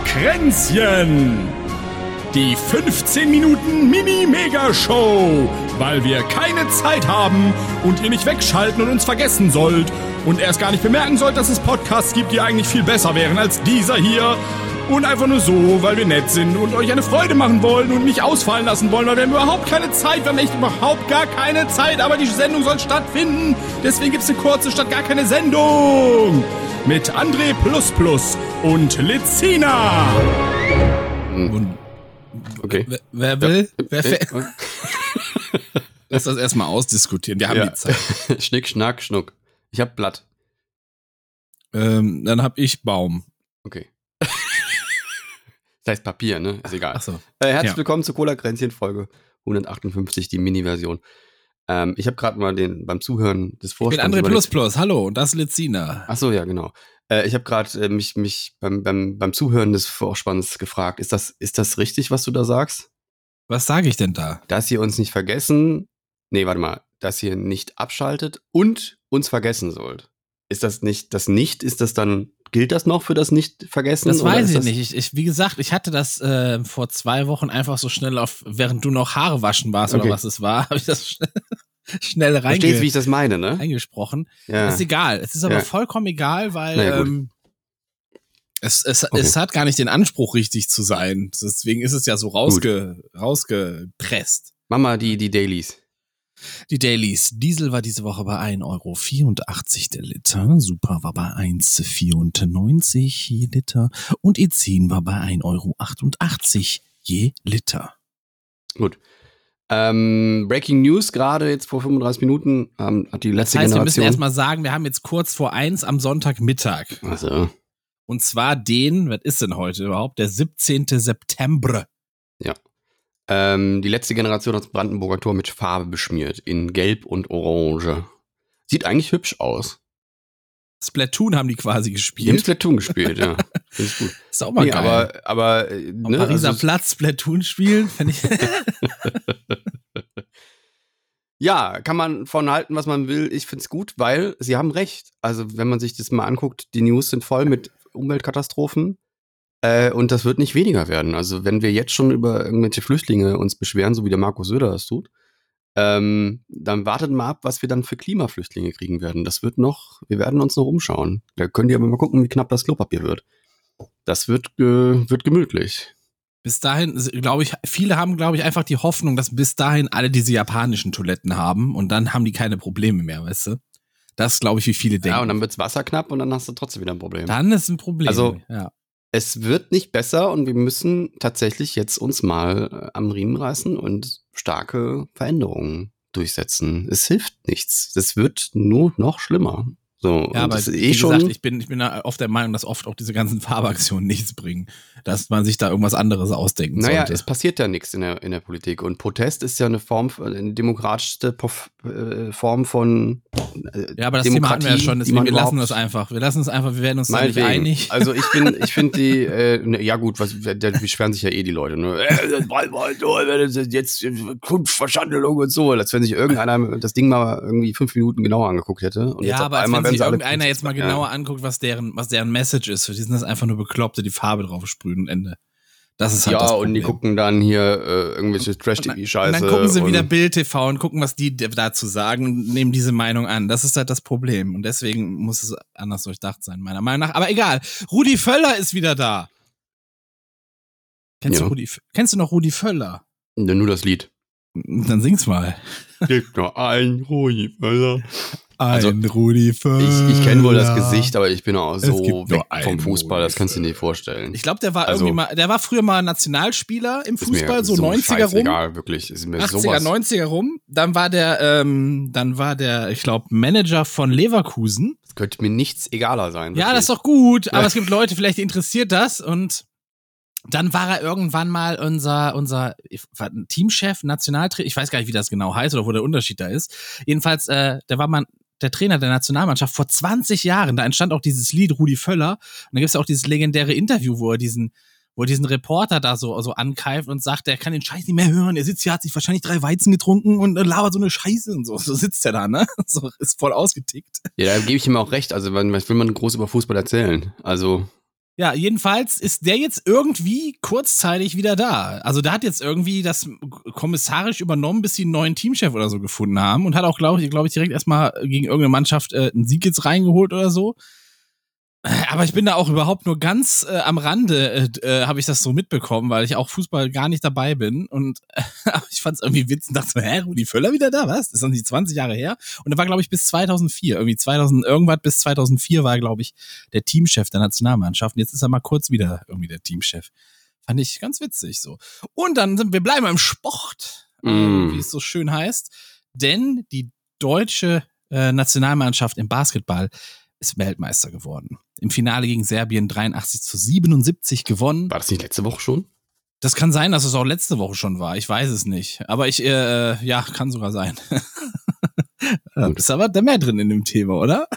Kränzchen. Die 15 Minuten Mini-Mega-Show, weil wir keine Zeit haben und ihr nicht wegschalten und uns vergessen sollt und erst gar nicht bemerken sollt, dass es Podcasts gibt, die eigentlich viel besser wären als dieser hier. Und einfach nur so, weil wir nett sind und euch eine Freude machen wollen und nicht ausfallen lassen wollen, weil wir haben überhaupt keine Zeit, wir haben echt überhaupt gar keine Zeit, aber die Sendung soll stattfinden. Deswegen gibt's eine kurze statt gar keine Sendung. Mit André und Lizina. Und Okay. Wer, wer will? Ja. Wer okay. Lass das erstmal ausdiskutieren. Wir haben ja. die Zeit. Schnick, schnack, schnuck. Ich hab Blatt. Ähm, dann hab ich Baum. Okay. das heißt Papier, ne? Ist egal. Ach so. Äh, herzlich ja. willkommen zur Cola-Kränzchen, Folge 158, die Mini-Version. Ähm, ich habe gerade mal den beim Zuhören des Vorspanns. Ich bin André Plus Plus, hallo, und das ist Lizina. Ach so, ja, genau. Äh, ich habe gerade äh, mich, mich beim, beim, beim Zuhören des Vorspanns gefragt, ist das, ist das richtig, was du da sagst? Was sage ich denn da? Dass ihr uns nicht vergessen, nee, warte mal, dass ihr nicht abschaltet und uns vergessen sollt. Ist das nicht, das nicht, ist das dann, gilt das noch für das Nicht-Vergessen? Das weiß ich nicht. Ich, ich, wie gesagt, ich hatte das äh, vor zwei Wochen einfach so schnell auf, während du noch Haare waschen warst okay. oder was es war, habe ich das schnell schnell reinge Verstehst, wie ich das meine, ne? eingesprochen. Ja. Ist egal. Es ist aber ja. vollkommen egal, weil naja, ähm, es, es, okay. es hat gar nicht den Anspruch, richtig zu sein. Deswegen ist es ja so rausge, rausgepresst. Mama, die, die Dailies. Die Dailies. Diesel war diese Woche bei 1,84 Euro der Liter. Super war bei 1,94 je Liter. Und E10 war bei 1,88 Euro je Liter. Gut. Ähm, Breaking News gerade jetzt vor 35 Minuten ähm, hat die letzte das heißt, Generation. Wir müssen erstmal sagen, wir haben jetzt kurz vor eins am Sonntagmittag. Also. Und zwar den, was ist denn heute überhaupt? Der 17. September. Ja. Ähm, die letzte Generation hat das Brandenburger Tor mit Farbe beschmiert. In Gelb und Orange. Sieht eigentlich hübsch aus. Splatoon haben die quasi gespielt. Die haben Splatoon gespielt, ja. Finde ich gut. Ist auch mal nee, geil. Aber, aber ne, Pariser also Platz Splatoon spielen, finde ich. ja, kann man von halten, was man will. Ich finde es gut, weil sie haben recht. Also, wenn man sich das mal anguckt, die News sind voll mit Umweltkatastrophen. Äh, und das wird nicht weniger werden. Also, wenn wir jetzt schon über irgendwelche Flüchtlinge uns beschweren, so wie der Markus Söder das tut, ähm, dann wartet mal ab, was wir dann für Klimaflüchtlinge kriegen werden. Das wird noch, wir werden uns noch umschauen. Da könnt ihr aber mal gucken, wie knapp das Klopapier wird. Das wird, äh, wird gemütlich. Bis dahin, glaube ich, viele haben, glaube ich, einfach die Hoffnung, dass bis dahin alle diese japanischen Toiletten haben und dann haben die keine Probleme mehr, weißt du? Das glaube ich, wie viele denken. Ja, und dann wird's Wasser knapp und dann hast du trotzdem wieder ein Problem. Dann ist ein Problem. Also, ja. es wird nicht besser und wir müssen tatsächlich jetzt uns mal äh, am Riemen reißen und starke Veränderungen durchsetzen. Es hilft nichts. Es wird nur noch schlimmer. So, ja, aber das eh schon gesagt, ich bin, ich bin oft der Meinung, dass oft auch diese ganzen Farbaktionen nichts bringen, dass man sich da irgendwas anderes ausdenken naja, sollte. es passiert ja nichts in der, in der Politik und Protest ist ja eine Form, eine demokratischste äh, Form von äh, Ja, aber das Thema hatten wir ja schon, deswegen wir lassen das einfach. Wir lassen es einfach, wir werden uns da nicht einig. Also ich bin, ich finde die, äh, ne, ja gut, was, die beschweren sich ja eh die Leute, ne? Jetzt Kunstverschandelung und so, als wenn sich irgendeiner das Ding mal irgendwie fünf Minuten genauer angeguckt hätte. Und ja, aber einmal, wenn sich irgendeiner jetzt mal genauer ja. anguckt, was deren, was deren Message ist, für die sind das einfach nur Bekloppte, die Farbe drauf sprühen und Ende. Das ist halt ja, das und die gucken dann hier äh, irgendwelche Trash-TV-Scheiße. Und dann gucken sie wieder Bild TV und gucken, was die dazu sagen und nehmen diese Meinung an. Das ist halt das Problem. Und deswegen muss es anders durchdacht sein, meiner Meinung nach. Aber egal. Rudi Völler ist wieder da. Kennst, ja. du, Rudi, kennst du noch Rudi Völler? nur das Lied. Dann sing's mal. Gibt nur ein Rudi Völler. Also, ein Rudi Völler. Ich, ich kenne wohl das Gesicht, aber ich bin auch so weg vom Fußball, das kannst du dir nicht vorstellen. Ich glaube, der war also, irgendwie mal, der war früher mal Nationalspieler im Fußball, so, so 90er rum. Egal, wirklich. Ist mir 80er, sowas. 90er rum. Dann war der, ähm, dann war der, ich glaube, Manager von Leverkusen. Das könnte mir nichts egaler sein. Wirklich. Ja, das ist doch gut, aber es gibt Leute, vielleicht interessiert das und dann war er irgendwann mal unser, unser Teamchef, Nationaltrainer, ich weiß gar nicht, wie das genau heißt oder wo der Unterschied da ist. Jedenfalls, äh, der war mal der Trainer der Nationalmannschaft vor 20 Jahren. Da entstand auch dieses Lied Rudi Völler. Und da gibt es auch dieses legendäre Interview, wo er diesen, wo er diesen Reporter da so, so ankeift und sagt, er kann den Scheiß nicht mehr hören. Er sitzt hier, hat sich wahrscheinlich drei Weizen getrunken und labert so eine Scheiße und so. So sitzt er da, ne? So ist voll ausgetickt. Ja, da gebe ich ihm auch recht. Also, was will man groß über Fußball erzählen? Also, Ja, jedenfalls ist der jetzt irgendwie kurzzeitig wieder da. Also der hat jetzt irgendwie das kommissarisch übernommen, bis sie einen neuen Teamchef oder so gefunden haben und hat auch, glaube ich, glaube ich, direkt erstmal gegen irgendeine Mannschaft äh, einen Sieg jetzt reingeholt oder so. Aber ich bin da auch überhaupt nur ganz äh, am Rande, äh, äh habe ich das so mitbekommen, weil ich auch Fußball gar nicht dabei bin. Und äh, ich fand es irgendwie witzig und dachte so, hä, Rudi Völler wieder da? Was? Das ist noch nicht 20 Jahre her. Und er war, glaube ich, bis 2004. Irgendwie 2000, irgendwas bis 2004 war glaube ich, der Teamchef der Nationalmannschaft. Und jetzt ist er mal kurz wieder irgendwie der Teamchef. Fand ich ganz witzig so. Und dann sind wir bleiben im Sport, äh, mm. wie es so schön heißt. Denn die deutsche äh, Nationalmannschaft im Basketball ist Weltmeister geworden. Im Finale gegen Serbien 83 zu 77 gewonnen. War das nicht letzte Woche schon? Das kann sein, dass es auch letzte Woche schon war. Ich weiß es nicht. Aber ich, äh, ja, kann sogar sein. du bist aber da mehr drin in dem Thema, oder?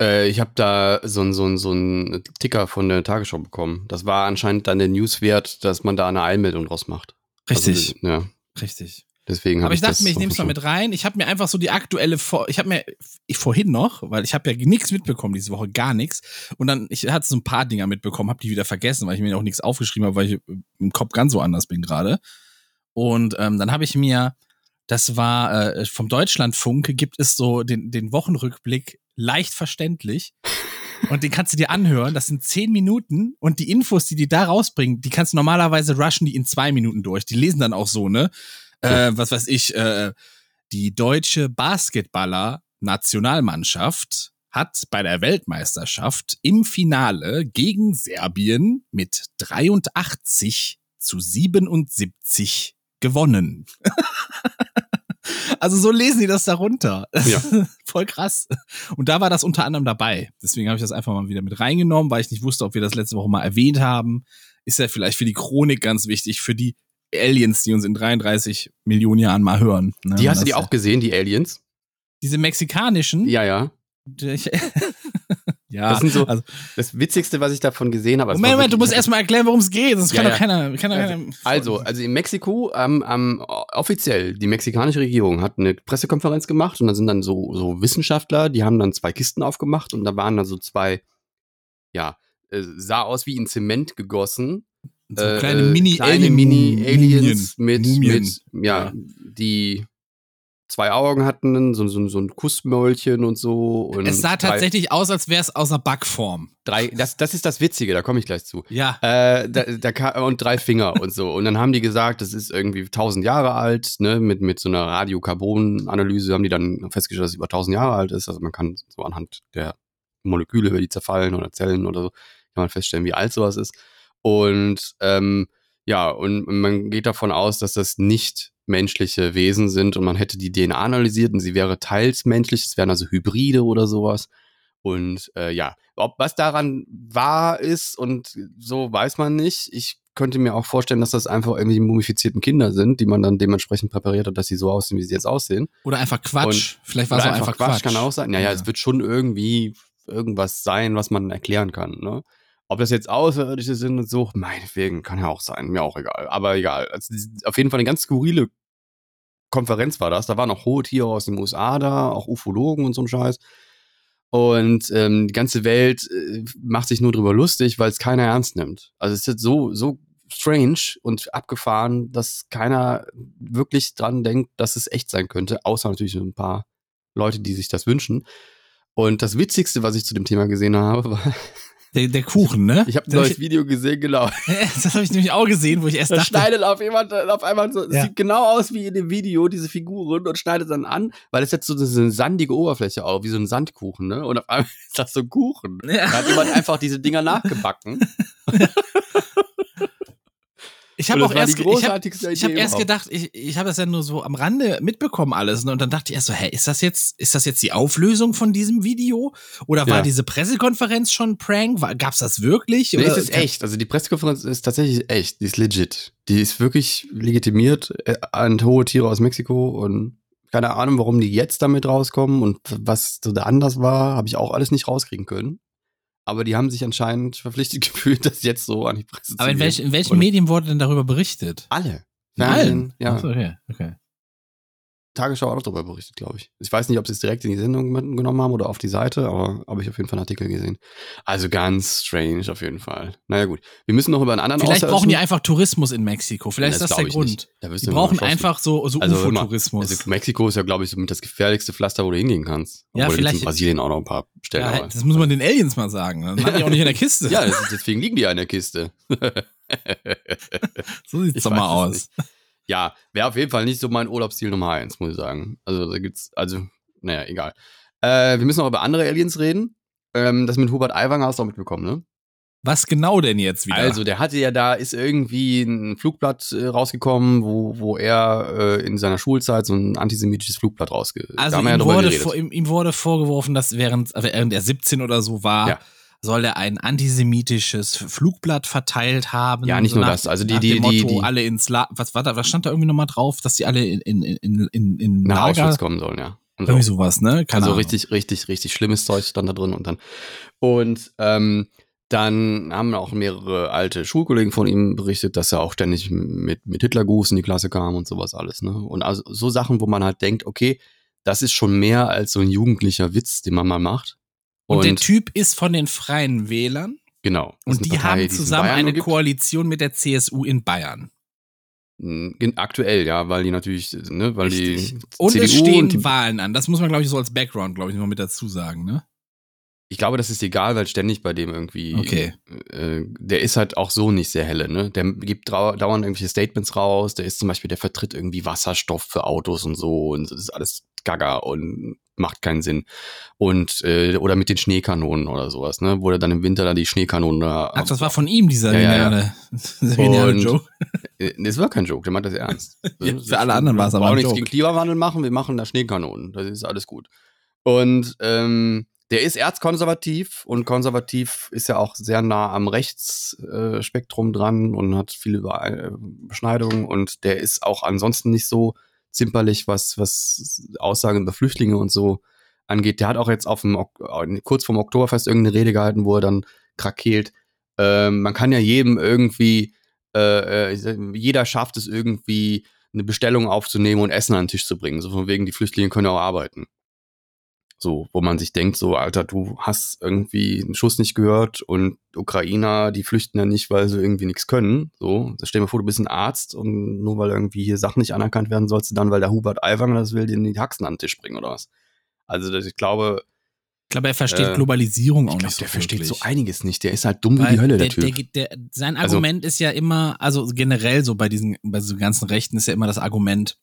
Äh, ich habe da so einen so so ein Ticker von der Tagesschau bekommen. Das war anscheinend dann der Newswert, dass man da eine Einmeldung draus macht. Richtig. Also, ja. Richtig. Deswegen Aber ich, ich dachte mir, ich nehme es mal mit rein. Ich habe mir einfach so die aktuelle, vor ich habe mir ich vorhin noch, weil ich habe ja nichts mitbekommen diese Woche, gar nichts. Und dann, ich hatte so ein paar Dinger mitbekommen, habe die wieder vergessen, weil ich mir auch nichts aufgeschrieben habe, weil ich im Kopf ganz so anders bin gerade. Und ähm, dann habe ich mir, das war äh, vom Deutschlandfunk, gibt es so den, den Wochenrückblick leicht verständlich. Und den kannst du dir anhören. Das sind zehn Minuten und die Infos, die die da rausbringen, die kannst du normalerweise rushen die in zwei Minuten durch. Die lesen dann auch so, ne? Äh, was weiß ich, äh, die deutsche Basketballer-Nationalmannschaft hat bei der Weltmeisterschaft im Finale gegen Serbien mit 83 zu 77 gewonnen. also so lesen die das darunter. Ja. Voll krass. Und da war das unter anderem dabei. Deswegen habe ich das einfach mal wieder mit reingenommen, weil ich nicht wusste, ob wir das letzte Woche mal erwähnt haben. Ist ja vielleicht für die Chronik ganz wichtig, für die Aliens, die uns in 33 Millionen Jahren mal hören. Ne? Die hast du die auch gesehen, die Aliens? Diese mexikanischen? Ja, ja. ja, das sind so also, das Witzigste, was ich davon gesehen habe. Moment, Moment, du musst erstmal erklären, worum es geht. Sonst ja, kann ja. doch keiner. keiner also, also, also in Mexiko, ähm, ähm, offiziell, die mexikanische Regierung hat eine Pressekonferenz gemacht und da sind dann so, so Wissenschaftler, die haben dann zwei Kisten aufgemacht und da waren dann so zwei, ja, äh, sah aus wie in Zement gegossen, so äh, kleine Mini kleine Mini Aliens mit, mit ja, ja, die zwei Augen hatten, so, so, so ein Kussmäulchen und so. Und es sah tatsächlich aus, als wäre es aus einer Backform. Drei, das, das ist das Witzige, da komme ich gleich zu. Ja. Äh, da, da, und drei Finger und so. Und dann haben die gesagt, das ist irgendwie tausend Jahre alt, ne, mit, mit so einer Radiokarbon-Analyse haben die dann festgestellt, dass es über tausend Jahre alt ist. Also man kann so anhand der Moleküle, wie die zerfallen oder Zellen oder so, kann man feststellen, wie alt sowas ist. Und ähm, ja, und man geht davon aus, dass das nicht menschliche Wesen sind und man hätte die DNA analysiert und sie wäre teils menschlich, es wären also Hybride oder sowas. Und äh, ja, ob was daran wahr ist und so weiß man nicht. Ich könnte mir auch vorstellen, dass das einfach irgendwie mumifizierten Kinder sind, die man dann dementsprechend präpariert hat, dass sie so aussehen, wie sie jetzt aussehen. Oder einfach Quatsch. Und, Vielleicht war es einfach, einfach Quatsch. Quatsch. Kann auch sein. Naja, ja. es wird schon irgendwie irgendwas sein, was man erklären kann. Ne? Ob das jetzt Außerirdische sind und so, meinetwegen, kann ja auch sein, mir auch egal. Aber egal. Also, auf jeden Fall eine ganz skurrile Konferenz war das. Da waren auch hohe Tiere aus den USA da, auch Ufologen und so ein Scheiß. Und ähm, die ganze Welt äh, macht sich nur drüber lustig, weil es keiner ernst nimmt. Also es ist so, so strange und abgefahren, dass keiner wirklich dran denkt, dass es echt sein könnte, außer natürlich ein paar Leute, die sich das wünschen. Und das Witzigste, was ich zu dem Thema gesehen habe, war, der, der Kuchen, ne? Ich habe ein neues Video gesehen, genau. das habe ich nämlich auch gesehen, wo ich erst da dachte. schneidet auf jemand auf einmal so, ja. sieht genau aus wie in dem Video, diese Figuren, und schneidet dann an, weil es jetzt so eine sandige Oberfläche auch, wie so ein Sandkuchen, ne? Und auf einmal ist das so ein Kuchen. Ja. Da hat jemand einfach diese Dinger nachgebacken. Ich habe auch erst, ich hab, ich hab erst gedacht, ich, ich habe das ja nur so am Rande mitbekommen alles. Ne? Und dann dachte ich erst so, hä, ist das jetzt, ist das jetzt die Auflösung von diesem Video? Oder war ja. diese Pressekonferenz schon Prank? War, gab's das wirklich? Nee, es ist echt. Also die Pressekonferenz ist tatsächlich echt. Die ist legit. Die ist wirklich legitimiert äh, an hohe Tiere aus Mexiko und keine Ahnung, warum die jetzt damit rauskommen und was so da anders war, habe ich auch alles nicht rauskriegen können aber die haben sich anscheinend verpflichtet gefühlt, das jetzt so an die Presse aber zu Aber in, welch, in welchen Medien wurde denn darüber berichtet? Alle. Fernsehen, ja. Achso, okay, okay. Tagesschau auch noch darüber berichtet, glaube ich. Ich weiß nicht, ob sie es direkt in die Sendung genommen haben oder auf die Seite, aber habe ich auf jeden Fall einen Artikel gesehen. Also ganz strange auf jeden Fall. Naja, gut. Wir müssen noch über einen anderen Vielleicht brauchen die einfach Tourismus in Mexiko. Vielleicht Das ist das der Grund. nicht. Da Die brauchen einfach so, so Also, UFO-Tourismus. Also Mexiko ist ja, glaube ich, so mit das gefährlichste Pflaster, wo du hingehen kannst. Ja, Obwohl vielleicht- in Brasilien auch noch ein paar Stellen. ja, das muss man den Aliens mal sagen. Dann haben die auch nicht in der Kiste. ja, ist, deswegen liegen die ja in der Kiste. so sieht's Ich doch mal es aus. Ja, wäre auf jeden Fall nicht so mein Urlaubsziel Nummer eins, muss ich sagen. Also da gibt's, also, naja, egal. Äh, wir müssen noch über andere Aliens reden. Ähm, das mit Hubert Aiwanger hast du auch mitbekommen, ne? Was genau denn jetzt wieder? Also, der hatte ja da, ist irgendwie ein Flugblatt äh, rausgekommen, wo, wo er äh, in seiner Schulzeit so ein antisemitisches Flugblatt rausge... Also ihm, ja wurde vor, ihm, ihm wurde vorgeworfen, dass während, äh, während er 17 oder so war, Ja. Soll er ein antisemitisches Flugblatt verteilt haben. Ja, nicht so nur nach, das, also die- die- dem die- Motto, die- alle ins La was war da, was stand da irgendwie nochmal drauf, dass die alle in, in, in, in, in nach Lager, Auschwitz kommen sollen, ja. Und so. irgendwie sowas, ne? Keine Also Ahnung. richtig, richtig, richtig schlimmes Zeug stand da drin und dann. Und ähm, dann haben auch mehrere alte Schulkollegen von ihm berichtet, dass er auch ständig mit, mit Hitlergruß in die Klasse kam und sowas alles. Ne? Und also so Sachen, wo man halt denkt, okay, das ist schon mehr als so ein jugendlicher Witz, den man mal macht. Und, der Typ ist von den Freien Wählern genau. und die Partei, haben zusammen eine gibt. Koalition mit der CSU in Bayern. Mm, Aktuell, ja, weil die natürlich, ne, weil Richtig. die Und CDU es stehen und die, Wahlen an. Das muss man, glaube ich, so als Background, glaube ich, noch mit dazu sagen, ne? Ich glaube, das ist egal, weil ständig bei dem irgendwie. Okay. Äh, der ist halt auch so nicht sehr helle, ne? Der gibt dauernd irgendwelche Statements raus. Der ist zum Beispiel, der vertritt irgendwie Wasserstoff für Autos und so. Und das ist alles gaga und macht keinen Sinn. Und, äh, oder mit den Schneekanonen oder sowas, ne? Wo er dann im Winter dann die Schneekanonen da. Ach, das war von ihm, dieser Ja, ja, ja. geniale, geniale Joke. Äh, Das war kein Joke, der meint das ernst. Ja, für alle anderen war es aber Wir brauchen nichts gegen Klimawandel machen, wir machen da Schneekanonen. Das ist alles gut. Und ähm, der ist erzkonservativ und konservativ ist ja auch sehr nah am Rechtsspektrum äh, dran und hat viele Über- äh, Überschneidungen und der ist auch ansonsten nicht so zimperlich, was, was Aussagen über Flüchtlinge und so angeht. Der hat auch jetzt auf dem, äh, kurz vorm Oktoberfest irgendeine Rede gehalten, wo er dann krakeelt. Ähm, man kann ja jedem irgendwie äh, äh, jeder schafft es irgendwie, eine Bestellung aufzunehmen und Essen an den Tisch zu bringen. So von wegen, die Flüchtlinge können auch arbeiten. So, wo man sich denkt, so, Alter, du hast irgendwie einen Schuss nicht gehört und Ukrainer, die flüchten ja nicht, weil sie irgendwie nichts können. So, stell dir mal vor, du bist ein Arzt und nur weil irgendwie hier Sachen nicht anerkannt werden, sollst du dann, weil der Hubert Aiwanger das will, dir die Haxen an den Tisch bringen oder was? Also, ich glaube, Ich glaube, er versteht Äh, Globalisierung auch glaub, nicht so der versteht wirklich. so einiges nicht. Der ist halt dumm wie Weil die Hölle, der, der, Typ. der, der, sein Also- Argument ist ja immer, also generell so bei diesen, bei so ganzen Rechten ist ja immer das Argument,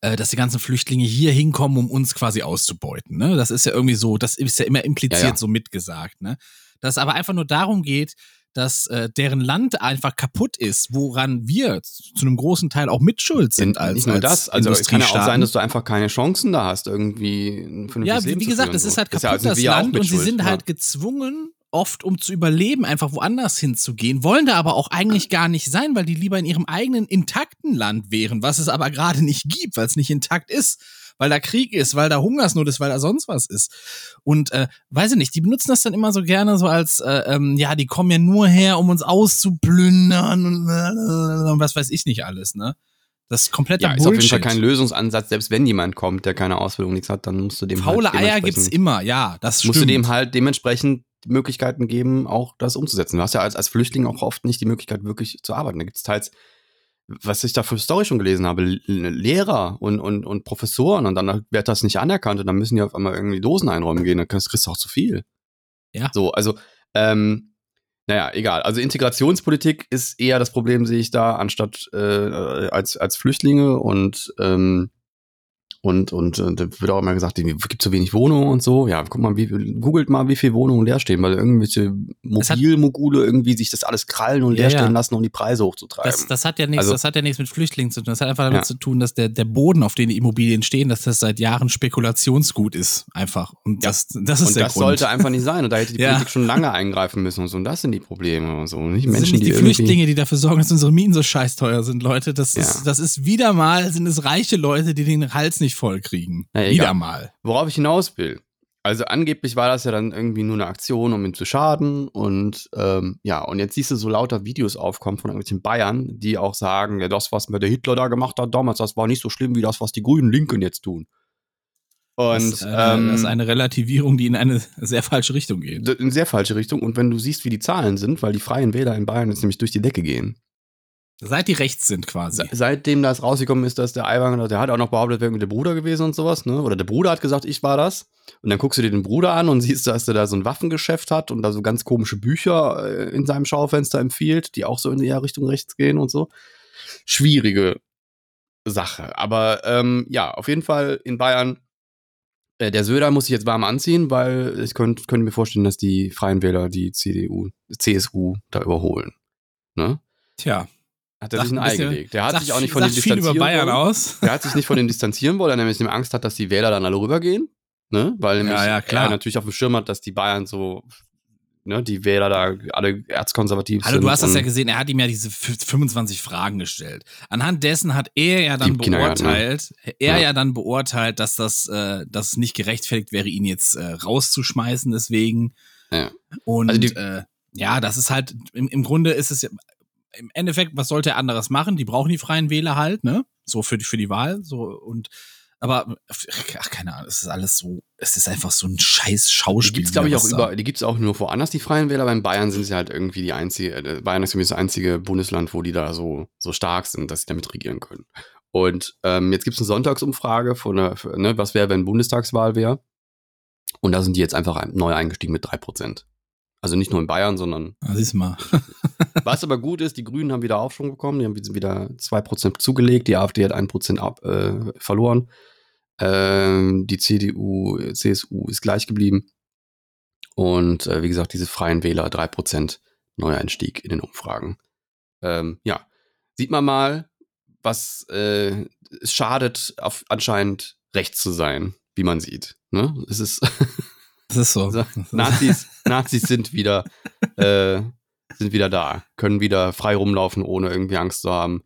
äh, dass die ganzen Flüchtlinge hier hinkommen, um uns quasi auszubeuten. Ne? Das ist ja irgendwie so, das ist ja immer impliziert Ja, ja. so mitgesagt. Ne? Dass es aber einfach nur darum geht, dass äh, deren Land einfach kaputt ist, woran wir zu einem großen Teil auch mitschuld sind Ja, als nicht nur das, also es kann ja auch sein, dass du einfach keine Chancen da hast, irgendwie ein vernünftiges Ja, wie zu gesagt, es ist halt kaputt, das ja auch Land, mit und sie sind halt gezwungen, oft um zu überleben, einfach woanders hinzugehen, wollen da aber auch eigentlich gar nicht sein, weil die lieber in ihrem eigenen intakten Land wären, was es aber gerade nicht gibt, weil es nicht intakt ist, weil da Krieg ist, weil da Hungersnot ist, weil da sonst was ist. Und äh, weiß ich nicht, die benutzen das dann immer so gerne so als, äh, ähm, ja, die kommen ja nur her, um uns auszuplündern und, äh, und was weiß ich nicht alles, ne? Das ist kompletter Ja, ist auf Bullshit. jeden Fall kein Lösungsansatz. Selbst wenn jemand kommt, der keine Ausbildung nichts hat, dann musst du dem Faule halt Eier gibt's immer, ja, das stimmt. musst du dem halt dementsprechend Möglichkeiten geben, auch das umzusetzen. Du hast ja als, als Flüchtling auch oft nicht die Möglichkeit, wirklich zu arbeiten. Da gibt es teils, was ich da für Story schon gelesen habe, Lehrer und, und, und Professoren und dann wird das nicht anerkannt und dann müssen die auf einmal irgendwie Dosen einräumen gehen, dann kriegst kriegst du auch zu viel. Ja. So, also, ähm, naja, egal. Also Integrationspolitik ist eher das Problem, sehe ich da, anstatt äh, als, als Flüchtlinge und ähm, und, und, und da wird auch immer gesagt, es gibt so wenig Wohnungen und so. Ja, guck mal, wie, googelt mal, wie viele Wohnungen leer stehen, weil irgendwelche Mobilmogule irgendwie sich das alles krallen und Ja, leer stehen ja. lassen, um die Preise hochzutreiben. Das, das hat ja nichts, Also- das hat ja nichts mit Flüchtlingen zu tun. Das hat einfach damit Ja. zu tun, dass der, der Boden, auf dem die Immobilien stehen, dass das seit Jahren Spekulationsgut ist. Einfach. Und das, das ist und der das Grund. sollte einfach nicht sein. Und da hätte die. Politik schon lange eingreifen müssen und so. Und das sind die Probleme und so. Und nicht das Menschen, sind nicht die, irgendwie- Flüchtlinge, die dafür sorgen, dass unsere Mieten so scheißteuer sind, Leute. Das ist, das ist wieder mal, sind es reiche Leute, die den Hals nicht voll kriegen. Ja, wieder mal. Worauf ich hinaus will. Also angeblich war das ja dann irgendwie nur eine Aktion, um ihn zu schaden. Und ähm, ja, und jetzt siehst du so lauter Videos aufkommen von irgendwelchen Bayern, die auch sagen, ja, das, was mir der Hitler da gemacht hat damals, das war nicht so schlimm wie das, was die Grünen Linken jetzt tun. Und das, äh, ähm, das ist eine Relativierung, die in eine sehr falsche Richtung geht. in sehr falsche Richtung. Und wenn du siehst, wie die Zahlen sind, weil die Freien Wähler in Bayern jetzt nämlich durch die Decke gehen. Seit die rechts sind quasi. Se- Seitdem das rausgekommen ist, dass der Aiwanger, der hat auch noch behauptet, wäre mit der Bruder gewesen und sowas, ne? Oder der Bruder hat gesagt, ich war das. Und dann guckst du dir den Bruder an und siehst, dass der da so ein Waffengeschäft hat und da so ganz komische Bücher äh, in seinem Schaufenster empfiehlt, die auch so in die Richtung rechts gehen und so. Schwierige Sache. Aber ähm, ja, auf jeden Fall in Bayern. Äh, der Söder muss sich jetzt warm anziehen, weil ich könnte könnt mir vorstellen, dass die Freien Wähler die CDU, CSU da überholen. Ne? Tja, Hat er sich ein Ei gelegt. Der hat sich auch nicht von dem distanzieren wollen. Der hat sich nicht von dem distanzieren wollen, weil er nämlich Angst hat, dass die Wähler dann alle rübergehen. Ne? Weil nämlich Ja, ja, klar. er natürlich auf dem Schirm hat, dass die Bayern so, ne, die Wähler da alle erzkonservativ Hallo, sind. du hast das ja gesehen, er hat ihm ja diese f- 25 Fragen gestellt. Anhand dessen hat er ja dann Die Kindergarten, beurteilt, er Ja. ja. dann beurteilt, dass das, äh, dass es nicht gerechtfertigt wäre, ihn jetzt äh, rauszuschmeißen deswegen. Ja. Und Also die- äh, ja, das ist halt, im, im Grunde ist es ja, im Endeffekt, was sollte er anderes machen? Die brauchen die freien Wähler halt, ne? So für die, für die Wahl, so und aber ach, keine Ahnung, es ist alles so, es ist einfach so ein scheiß Die Schauspiel. gibt's glaube ich, auch über, die gibt's auch nur woanders, die Freien Wähler. Beim Bayern sind sie halt irgendwie die einzige, äh, Bayern ist irgendwie das einzige Bundesland, wo die da so, so stark sind, dass sie damit regieren können. Und ähm, jetzt gibt's eine Sonntagsumfrage von für, ne, was wäre, wenn Bundestagswahl wäre. Und da sind die jetzt einfach ein- neu eingestiegen mit 3%. Also nicht nur in Bayern, sondern Ah, siehst du mal. Was aber gut ist, die Grünen haben wieder Aufschwung bekommen, die haben wieder 2% zugelegt, die AfD hat 1% ab, äh, verloren. Ähm, die CDU, CSU ist gleich geblieben. Und äh, wie gesagt, diese freien Wähler 3% Neueinstieg in den Umfragen. Ähm, ja, sieht man mal, was äh, es schadet, auf, anscheinend rechts zu sein, wie man sieht. Ne? Es ist Das ist so. so, Nazis, Nazis sind wieder, äh, sind wieder da, können wieder frei rumlaufen, ohne irgendwie Angst zu haben,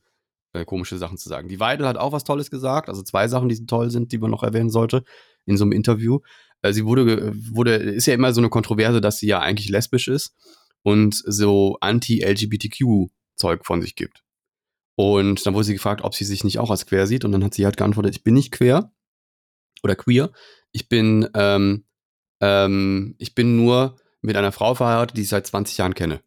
äh, komische Sachen zu sagen. Die Weidel hat auch was Tolles gesagt, also zwei Sachen, die toll sind, die man noch erwähnen sollte in so einem Interview. Äh, sie wurde, wurde, ist ja immer so eine Kontroverse, dass sie ja eigentlich lesbisch ist und so anti-LGBTQ-Zeug von sich gibt. Und dann wurde sie gefragt, ob sie sich nicht auch als queer sieht. Und dann hat sie halt geantwortet, ich bin nicht queer oder queer. Ich bin, ähm, ähm, ich bin nur mit einer Frau verheiratet, die ich seit 20 Jahren kenne.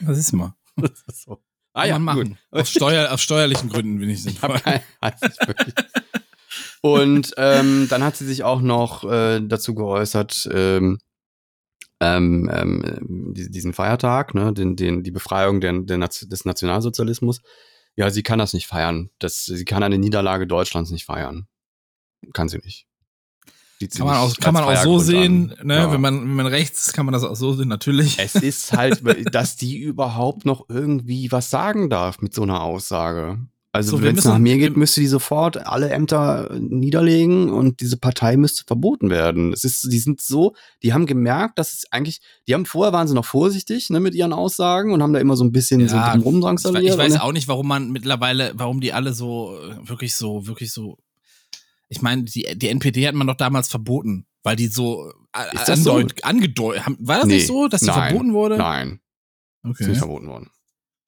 Das ist mal. Das ist so. Ah Kann ja, man machen. gut. Aus, Steuer, aus steuerlichen Gründen bin ich sinnvoll. Und ähm, dann hat sie sich auch noch äh, dazu geäußert, ähm, ähm, ähm, die- diesen Feiertag, ne, den, den, die Befreiung der, der des Nationalsozialismus. Ja, sie kann das nicht feiern. Das, sie kann eine Niederlage Deutschlands nicht feiern. Kann sie nicht. Kann man auch, kann man auch so sehen, an. ne? Ja. wenn, man, wenn man rechts ist, kann man das auch so sehen, natürlich. Es ist halt, dass die überhaupt noch irgendwie was sagen darf mit so einer Aussage. Also So, wenn es nach mir geht, müsste die sofort alle Ämter niederlegen und diese Partei müsste verboten werden. Es ist, die sind so, die haben gemerkt, dass es eigentlich, die haben vorher waren sie noch vorsichtig ne, mit ihren Aussagen und haben da immer so ein bisschen so Ja, drumrum Ich, we- drangsaliert. ich weiß und- auch nicht, warum man mittlerweile, warum die alle so, äh, wirklich so, wirklich so. Ich meine, die, die NPD hat man doch damals verboten, weil die so, äh, Ist das so? angedeutet haben. War das Nee, nicht so, dass die nein, verboten wurde? Nein, ist Okay. nicht verboten worden.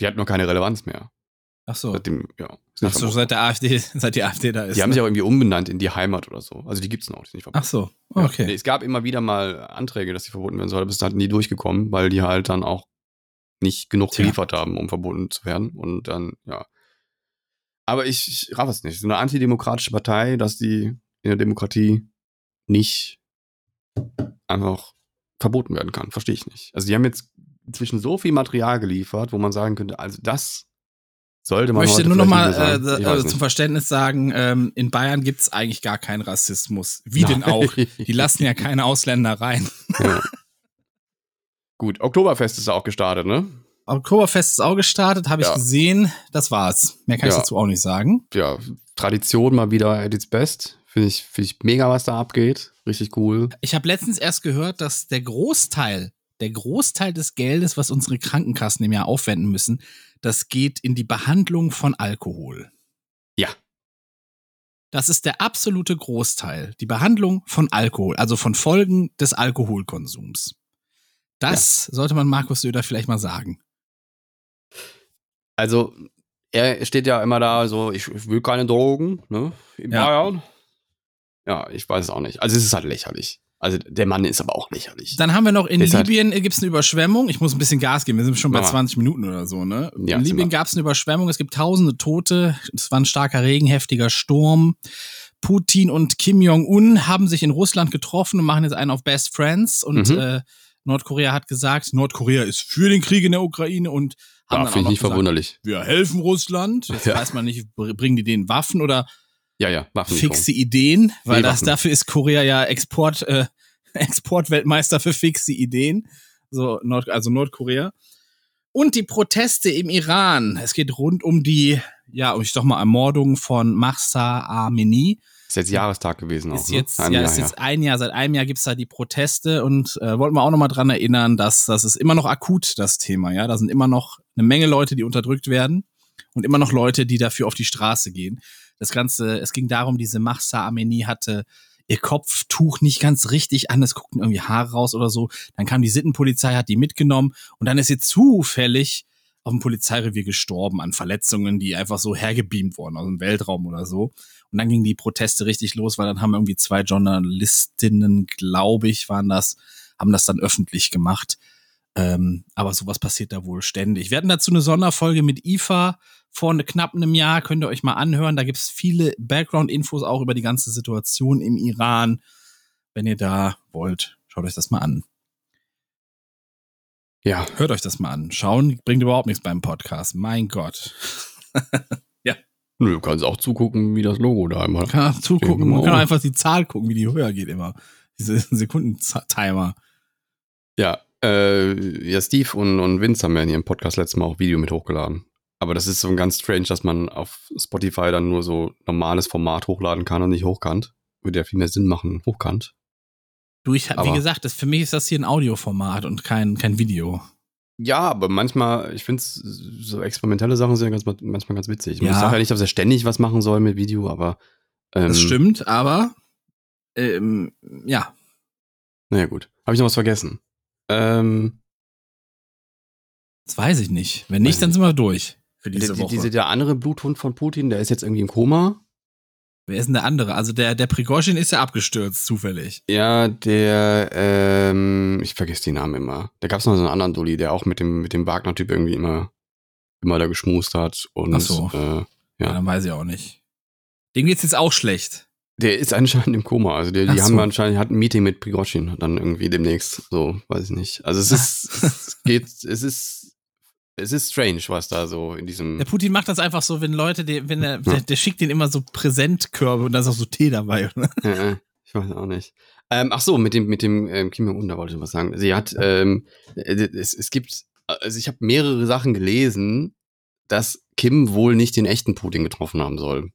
Die hat nur keine Relevanz mehr. Ach so. Seitdem, ja, ist Ach so, seit der AfD, seit die AfD da ist. Die haben ne? sich auch irgendwie umbenannt in die Heimat oder so. Also die gibt's noch, die ist nicht verboten. Ach so, Ja. okay. Nee, es gab immer wieder mal Anträge, dass sie verboten werden soll, aber es ist halt nie durchgekommen, weil die halt dann auch nicht genug geliefert haben, um verboten zu werden. Und dann, ja. Aber ich, ich raff es nicht. So eine antidemokratische Partei, dass die in der Demokratie nicht einfach verboten werden kann, verstehe ich nicht. Also die haben jetzt inzwischen so viel Material geliefert, wo man sagen könnte, also das sollte Ich man möchte heute nur noch mal äh, Ich also zum Verständnis sagen, ähm, in Bayern gibt's eigentlich gar keinen Rassismus. Wie denn auch? Die lassen ja keine Ausländer rein. ja. Gut, Oktoberfest ist auch gestartet, ne? Oktoberfest ist auch gestartet, habe ich Ja. gesehen. Das war's. Mehr kann ich Ja. dazu auch nicht sagen. ja, Tradition mal wieder at its best. Finde ich, finde ich mega, was da abgeht. Richtig cool. Ich habe letztens erst gehört, dass der Großteil, der Großteil des Geldes, was unsere Krankenkassen im Jahr aufwenden müssen, das geht in die Behandlung von Alkohol. Ja. Das ist der absolute Großteil. Die Behandlung von Alkohol, also von Folgen des Alkoholkonsums. Das ja. sollte man Markus Söder vielleicht mal sagen. Also, er steht ja immer da so, ich, ich will keine Drogen, ne? In ja. Bayern. Ja, ich weiß es auch nicht. Also, es ist halt lächerlich. Also der Mann ist aber auch lächerlich. Dann haben wir noch in Deshalb, Libyen gibt es eine Überschwemmung. Ich muss ein bisschen Gas geben. Wir sind schon bei 20 Minuten oder so. Ne? Ja, in Libyen gab es eine Überschwemmung. Es gibt tausende Tote. Es war ein starker Regen, heftiger Sturm. Putin und Kim Jong-un haben sich in Russland getroffen und machen jetzt einen auf Best Friends. Und mhm. äh, Nordkorea hat gesagt, Nordkorea ist für den Krieg in der Ukraine und haben ja, finde ich nicht gesagt, verwunderlich. Wir helfen Russland. Jetzt ja. weiß man nicht, bringen die denen Waffen oder ja, ja, Waffen fixe Ideen, weil nee, das dafür ist Korea ja Export äh, Exportweltmeister für fixe Ideen, so Nord, also Nordkorea. Und die Proteste im Iran. Es geht rund um die, ja, ich doch mal Ermordung von Mahsa Amini. Ist jetzt Jahrestag gewesen ist auch. Ne? Jetzt, ne? ja, Jahr, ist jetzt ein Jahr, seit einem Jahr gibt's da die Proteste und äh, wollten wir auch nochmal dran erinnern, dass das ist immer noch akut, das Thema, ja. Da sind immer noch eine Menge Leute, die unterdrückt werden und immer noch Leute, die dafür auf die Straße gehen. Das Ganze, es ging darum, diese Mahsa Amini hatte ihr Kopftuch nicht ganz richtig an, es guckten irgendwie Haare raus oder so. Dann kam die Sittenpolizei, hat die mitgenommen und dann ist sie zufällig auf dem Polizeirevier gestorben an Verletzungen, die einfach so hergebeamt wurden aus dem Weltraum oder so. Und dann gingen die Proteste richtig los, weil dann haben irgendwie zwei Journalistinnen, glaube ich, waren das, haben das dann öffentlich gemacht. Ähm, aber sowas passiert da wohl ständig. Wir hatten dazu eine Sonderfolge mit IFA vor ne, knapp einem Jahr, könnt ihr euch mal anhören. Da gibt's viele Background-Infos auch über die ganze Situation im Iran. Wenn ihr da wollt, schaut euch das mal an. Ja. Hört euch das mal an. Schauen bringt überhaupt nichts beim Podcast. Mein Gott. ja. Nö, du kannst auch zugucken, wie das Logo da immer. Kann auch zugucken. Man kann einfach die Zahl gucken, wie die höher geht immer. Diese Sekundentimer. Ja, äh, ja, Steve und, und Vince haben ja in ihrem Podcast letztes Mal auch Video mit hochgeladen. Aber das ist so ganz strange, dass man auf Spotify dann nur so normales Format hochladen kann und nicht hochkant. Würde ja viel mehr Sinn machen, hochkant. Du, ich, aber, wie gesagt, das, für mich ist das hier ein Audioformat und kein, kein Video. Ja, aber manchmal, ich finde so experimentelle Sachen sind ja ganz, manchmal ganz witzig. Ja. Ich sage ja nicht, dass er ständig was machen soll mit Video, aber. Ähm, das stimmt, aber ähm, ja. Naja, gut. Habe ich noch was vergessen? Ähm, das weiß ich nicht. Wenn nicht, dann sind wir durch für diese die, Woche. Diese, der andere Bluthund von Putin, der ist jetzt irgendwie im Koma. Wer ist denn der andere? Also der, der Prigozhin ist ja abgestürzt, zufällig. Ja, der, ähm, ich vergesse die Namen immer. Da gab es noch so einen anderen Dulli, der auch mit dem, mit dem Wagner-Typ irgendwie immer, immer da geschmust hat. Und, Ach so. Äh, ja. ja. Dann weiß ich auch nicht. Dem geht's jetzt auch schlecht. Der ist anscheinend im Koma. Also die, die so. haben anscheinend hat ein Meeting mit Prigozhin dann irgendwie demnächst. So, weiß ich nicht. Also es ist, es geht, es ist, es ist strange, was da so in diesem. Der Putin macht das einfach so, wenn Leute, die, wenn er, der, der, schickt den immer so Präsentkörbe und da ist auch so Tee dabei. Oder? Ja, ich weiß auch nicht. Ähm, ach so, mit dem, mit dem ähm, Kim Jong-un, da wollte ich was sagen. Sie hat, ähm, äh, es, es gibt, also ich habe mehrere Sachen gelesen, dass Kim wohl nicht den echten Putin getroffen haben soll.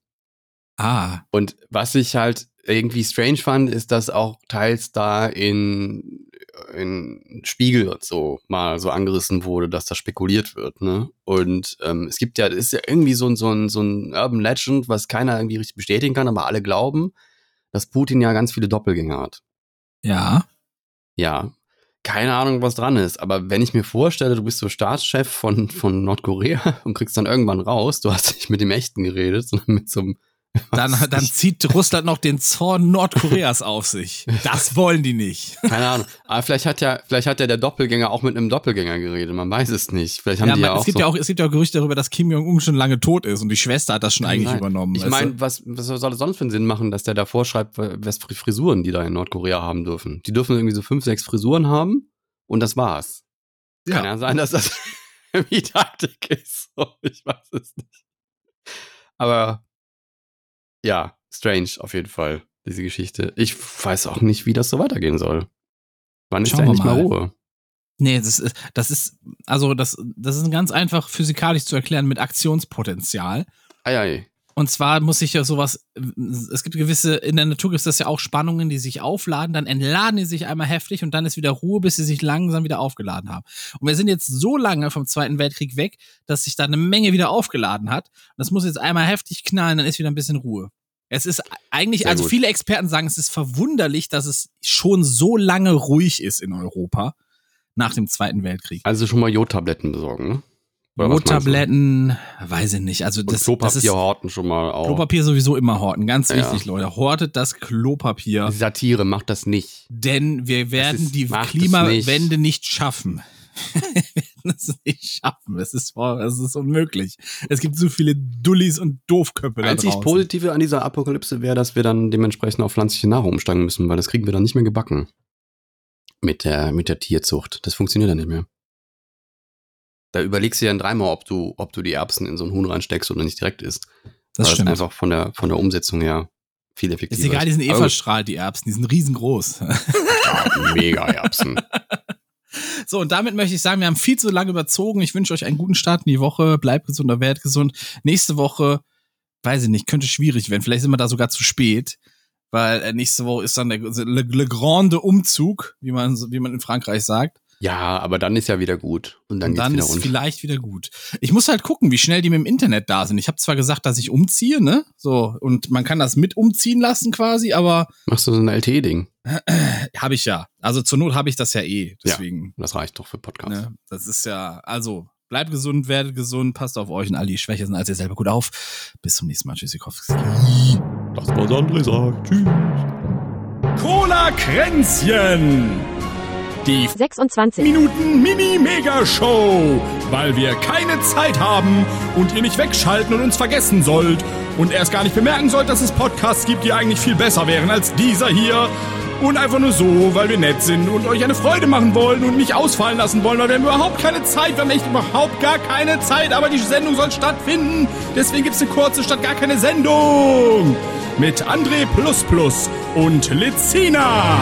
Ah. Und was ich halt irgendwie strange fand, ist, dass auch teils da in, in Spiegel und so mal so angerissen wurde, dass da spekuliert wird, ne? Und ähm, es gibt ja, ist ja irgendwie so ein, so ein, so ein Urban Legend, was keiner irgendwie richtig bestätigen kann, aber alle glauben, dass Putin ja ganz viele Doppelgänger hat. Ja. Ja. Keine Ahnung, was dran ist, aber wenn ich mir vorstelle, du bist so Staatschef von, von Nordkorea und kriegst dann irgendwann raus, du hast nicht mit dem Echten geredet, sondern mit so einem dann, dann zieht Russland noch den Zorn Nordkoreas auf sich. Das wollen die nicht. Keine Ahnung. Aber vielleicht hat ja, vielleicht hat ja der Doppelgänger auch mit einem Doppelgänger geredet. Man weiß es nicht. Vielleicht haben ja, die ja es auch. Gibt so ja auch. Es gibt ja auch Gerüchte darüber, dass Kim Jong-un schon lange tot ist und die Schwester hat das schon eigentlich Nein. übernommen. Ich meine, was, was soll es sonst für einen Sinn machen, dass der da vorschreibt, was für Frisuren die da in Nordkorea haben dürfen? Die dürfen irgendwie so fünf, sechs Frisuren haben und das war's. Ja. Kann ja sein, dass das wie Taktik ist. Ich weiß es nicht. Aber ja, strange auf jeden Fall, diese Geschichte. Ich weiß auch nicht, wie das so weitergehen soll. Wann ist da endlich mal. mal Ruhe? Nee, das ist, das ist, also das, das ist ganz einfach physikalisch zu erklären mit Aktionspotenzial. Ei, ei. Und zwar muss ich ja sowas, es gibt gewisse, in der Natur gibt es das ja auch Spannungen, die sich aufladen, dann entladen die sich einmal heftig und dann ist wieder Ruhe, bis sie sich langsam wieder aufgeladen haben. Und wir sind jetzt so lange vom Zweiten Weltkrieg weg, dass sich da eine Menge wieder aufgeladen hat. Und das muss jetzt einmal heftig knallen, dann ist wieder ein bisschen Ruhe. Es ist eigentlich, Sehr also gut. viele Experten sagen, es ist verwunderlich, dass es schon so lange ruhig ist in Europa nach dem Zweiten Weltkrieg. Also schon mal Jodtabletten besorgen, ne? Jodtabletten, weiß ich nicht. Also das, das Klopapier ist horten schon mal auch. Klopapier sowieso immer horten. Ganz Ja. wichtig, Leute. Hortet das Klopapier, Satire, macht das nicht. denn wir werden ist- die Klimawende nicht schaffen. wir werden es nicht schaffen. Es ist, es ist unmöglich. Es gibt so viele Dullis und Doofköpfe da Einzig draußen. Positive an dieser Apokalypse wäre, dass wir dann dementsprechend auf pflanzliche Nahrung umsteigen müssen, weil das kriegen wir dann nicht mehr gebacken. Mit der, mit der Tierzucht. Das funktioniert dann nicht mehr. Da überlegst du ja dann dreimal, ob du, ob du die Erbsen in so einen Huhn reinsteckst oder nicht direkt isst. Das weil stimmt. einfach von der, von der Umsetzung her viel effektiver ist egal, die sind eh verstrahlt, die Erbsen. Die sind riesengroß. gut, mega Erbsen. So, und damit möchte ich sagen, wir haben viel zu lange überzogen. Ich wünsche euch einen guten Start in die Woche. Bleibt gesund, oder werdet gesund. Nächste Woche, weiß ich nicht, könnte schwierig werden. Vielleicht sind wir da sogar zu spät. Weil äh, nächste Woche ist dann der Le, Le Grande Umzug, wie man, wie man in Frankreich sagt. Ja, aber dann ist ja wieder gut. Und dann, Und dann ist rund. vielleicht wieder gut. Ich muss halt gucken, wie schnell die mit dem Internet da sind. Ich habe zwar gesagt, dass ich umziehe, ne? So, und man kann das mit umziehen lassen quasi, aber Machst du so ein LTE-Ding? habe ich ja. Also zur Not habe ich das ja eh. Deswegen. Das reicht doch für Podcasts. Ne? Das ist ja, also bleibt gesund, werdet gesund, passt auf euch und all die schwächer sind als ihr selber gut auf. Bis zum nächsten Mal. Tschüssikowski. Das was André sagt. Tschüss. Cola Kränzchen. Die 26. Minuten Mini-Mega-Show, weil wir keine Zeit haben und ihr nicht wegschalten und uns vergessen sollt und erst gar nicht bemerken sollt, dass es Podcasts gibt, die eigentlich viel besser wären als dieser hier. Und einfach nur so, weil wir nett sind und euch eine Freude machen wollen und nicht ausfallen lassen wollen, weil wir haben überhaupt keine Zeit, wir haben echt überhaupt gar keine Zeit, aber die Sendung soll stattfinden. Deswegen gibt's eine kurze statt gar keine Sendung. Mit André Plus Plus und Lizina.